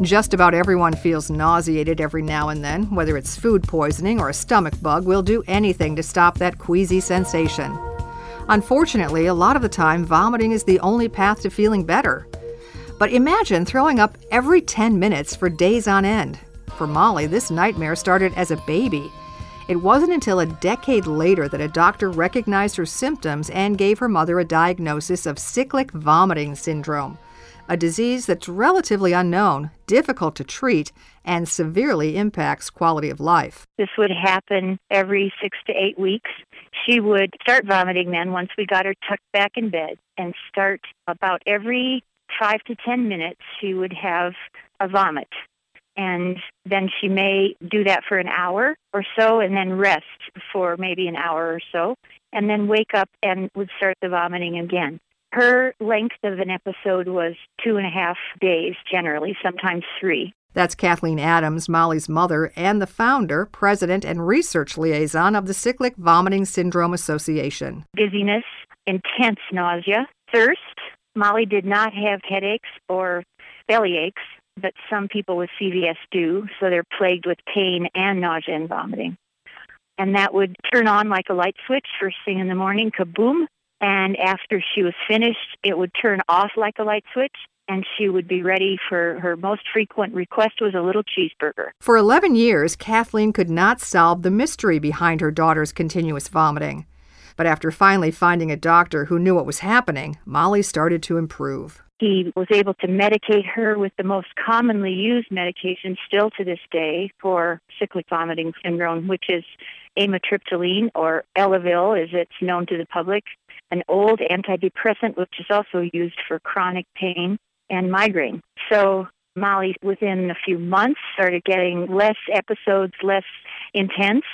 Just about everyone feels nauseated every now and then. Whether it's food poisoning or a stomach bug, we'll do anything to stop that queasy sensation. Unfortunately, a lot of the time, vomiting is the only path to feeling better. But imagine throwing up every 10 minutes for days on end. For Molly, this nightmare started as a baby. It wasn't until a decade later that a doctor recognized her symptoms and gave her mother a diagnosis of cyclic vomiting syndrome, a disease that's relatively unknown, difficult to treat, and severely impacts quality of life. This would happen every six to eight weeks. She would start vomiting then once we got her tucked back in bed and start about every five to ten minutes, she would have a vomit and then she may do that for an hour or so and then rest for maybe an hour or so and then wake up and would start the vomiting again. Her length of an episode was two and a half days generally, sometimes three. That's Kathleen Adams, Molly's mother, and the founder, president, and research liaison of the Cyclic Vomiting Syndrome Association. Dizziness, intense nausea, thirst. Molly did not have headaches or belly aches but some people with CVS do, so they're plagued with pain and nausea and vomiting. And that would turn on like a light switch first thing in the morning, kaboom. And after she was finished, it would turn off like a light switch, and she would be ready for her most frequent request was a little cheeseburger. For 11 years, Kathleen could not solve the mystery behind her daughter's continuous vomiting. But after finally finding a doctor who knew what was happening, Molly started to improve. He was able to medicate her with the most commonly used medication still to this day for cyclic vomiting syndrome, which is amitriptyline or Elavil as it's known to the public, an old antidepressant which is also used for chronic pain and migraine. So Molly, within a few months, started getting less episodes, less intense,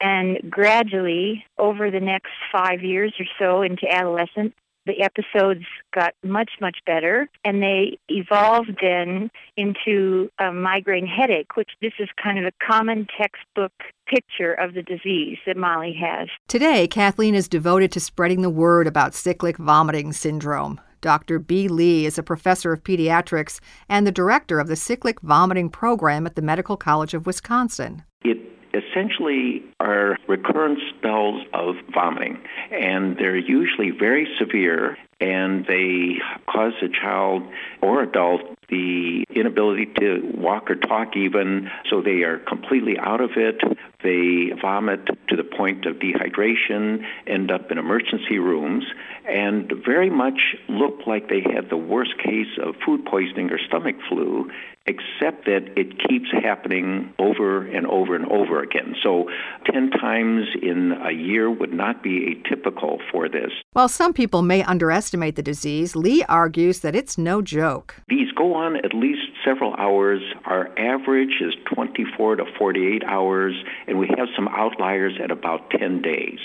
and gradually, over the next five years or so into adolescence, the episodes got much, much better, and they evolved then into a migraine headache, which this is kind of a common textbook picture of the disease that Molly has. Today, Kathleen is devoted to spreading the word about cyclic vomiting syndrome. Dr. B. Li is a professor of pediatrics and the director of the cyclic vomiting program at the Medical College of Wisconsin. It essentially are recurrent spells of vomiting, and they're usually very severe and they cause a child or adult the inability to walk or talk even, so they are completely out of it. They vomit to the point of dehydration, end up in emergency rooms, and very much look like they had the worst case of food poisoning or stomach flu, except that it keeps happening over and over and over again. So 10 times in a year would not be atypical for this. While some people may underestimate the disease, Li argues that it's no joke. These go on at least several hours. Our average is 24 to 48 hours, and we have some outliers at about 10 days.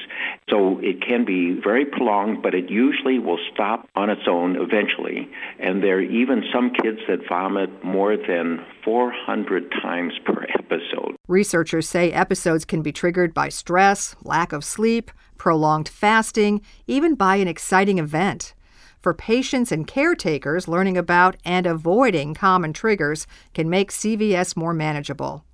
So it can be very prolonged, but it usually will stop on its own eventually. And there are even some kids that vomit more than 400 times per episode. Researchers say episodes can be triggered by stress, lack of sleep, prolonged fasting, even by an exciting event. For patients and caretakers, learning about and avoiding common triggers can make CVS more manageable.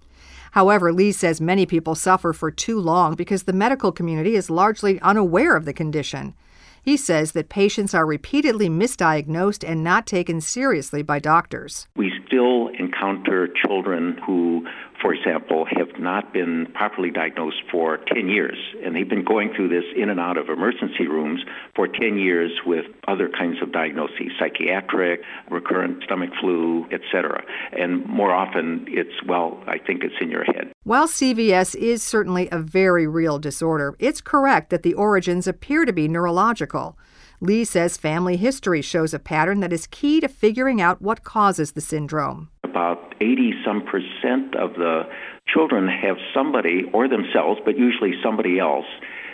However, Li says many people suffer for too long because the medical community is largely unaware of the condition. He says that patients are repeatedly misdiagnosed and not taken seriously by doctors. We encounter children who for example, have not been properly diagnosed for 10 years. And they've been going through this in and out of emergency rooms for 10 years with other kinds of diagnoses, psychiatric, recurrent stomach flu, etc. And more often it's, well, I think it's in your head. While CVS is certainly a very real disorder, it's correct that the origins appear to be neurological. Li says family history shows a pattern that is key to figuring out what causes the syndrome about 80 some percent of the children have somebody or themselves, but usually somebody else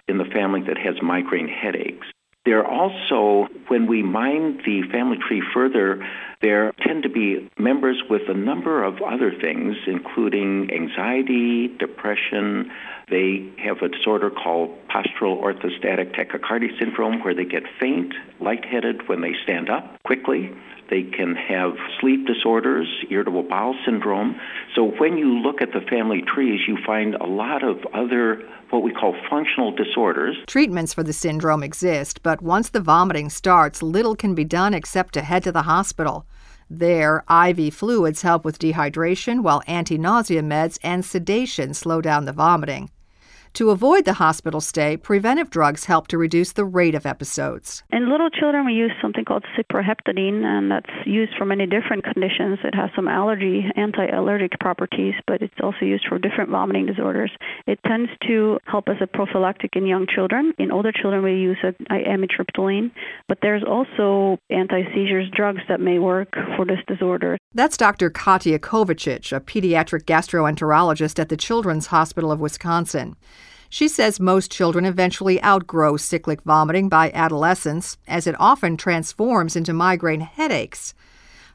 in the family that has migraine headaches. There are also, when we mine the family tree further, there tend to be members with a number of other things, including anxiety, depression. They have a disorder called postural orthostatic tachycardia syndrome, where they get faint, lightheaded when they stand up quickly. They can have sleep disorders, irritable bowel syndrome. So when you look at the family trees, you find a lot of other what we call functional disorders. Treatments for the syndrome exist, but once the vomiting starts, little can be done except to head to the hospital. There, IV fluids help with dehydration, while anti nausea meds and sedation slow down the vomiting. To avoid the hospital stay, preventive drugs help to reduce the rate of episodes. In little children, we use something called cyproheptadine, and that's used for many different conditions. It has some allergy, anti-allergic properties, but it's also used for different vomiting disorders. It tends to help as a prophylactic in young children. In older children, we use amitriptyline, but there's also anti-seizures drugs that may work for this disorder. That's Dr. Katja Kovacic, a pediatric gastroenterologist at the Children's Hospital of Wisconsin. She says most children eventually outgrow cyclic vomiting by adolescence, as it often transforms into migraine headaches.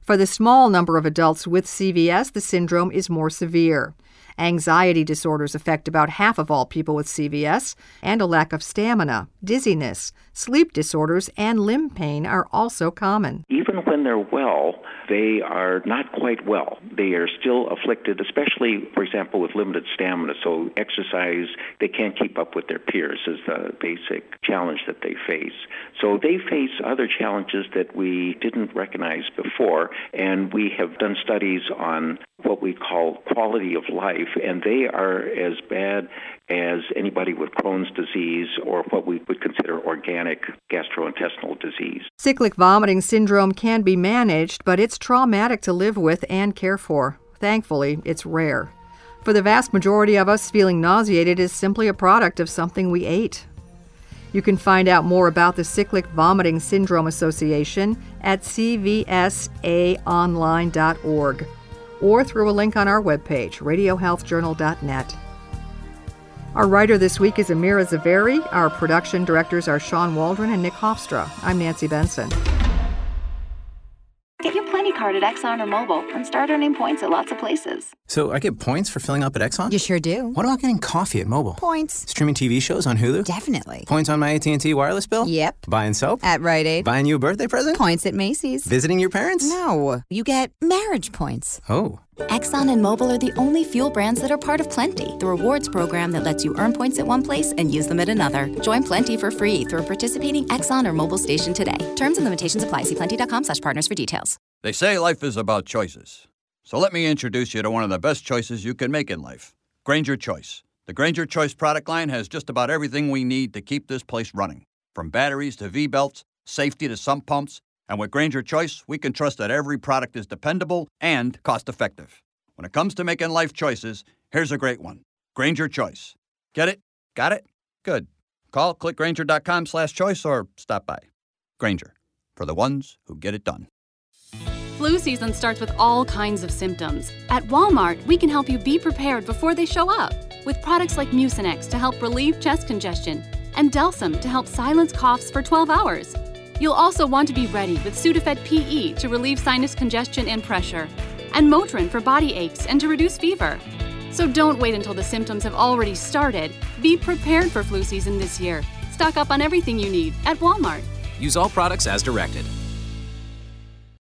For the small number of adults with CVS, the syndrome is more severe. Anxiety disorders affect about half of all people with CVS, and a lack of stamina, dizziness, sleep disorders, and limb pain are also common. Even when they're well, they are not quite well. They are still afflicted, especially, for example, with limited stamina. So, exercise, they can't keep up with their peers, is the basic challenge that they face. So, they face other challenges that we didn't recognize before, and we have done studies on what we call quality of life, and they are as bad as anybody with Crohn's disease or what we would consider organic gastrointestinal disease. Cyclic vomiting syndrome can be managed, but it's traumatic to live with and care for. Thankfully, it's rare. For the vast majority of us, feeling nauseated is simply a product of something we ate. You can find out more about the Cyclic Vomiting Syndrome Association at cvsaonline.org or through a link on our webpage, radiohealthjournal.net. Our writer this week is Amira Zaveri. Our production directors are Sean Waldron and Nick Hofstra. I'm Nancy Benson. Get your Plenty card at Exxon or Mobil and start earning points at lots of places. So I get points for filling up at Exxon? You sure do. What about getting coffee at Mobil? Points. Streaming TV shows on Hulu? Definitely. Points on my AT&T wireless bill? Yep. Buying soap? At Rite Aid. Buying you a birthday present? Points at Macy's. Visiting your parents? No. You get marriage points. Oh. Exxon and Mobil are the only fuel brands that are part of Plenty, the rewards program that lets you earn points at one place and use them at another. Join Plenty for free through a participating Exxon or Mobil station today. Terms and limitations apply. See plenty.com slash partners for details. They say life is about choices. So let me introduce you to one of the best choices you can make in life Grainger Choice. The Grainger Choice product line has just about everything we need to keep this place running from batteries to V belts, safety to sump pumps. And with Grainger Choice, we can trust that every product is dependable and cost effective. When it comes to making life choices, here's a great one Grainger Choice. Get it? Got it? Good. Call clickgrainger.com slash choice or stop by. Grainger, for the ones who get it done. Flu season starts with all kinds of symptoms. At Walmart, we can help you be prepared before they show up with products like Mucinex to help relieve chest congestion and Delsym to help silence coughs for 12 hours. You'll also want to be ready with Sudafed PE to relieve sinus congestion and pressure, and Motrin for body aches and to reduce fever. So don't wait until the symptoms have already started. Be prepared for flu season this year. Stock up on everything you need at Walmart. Use all products as directed.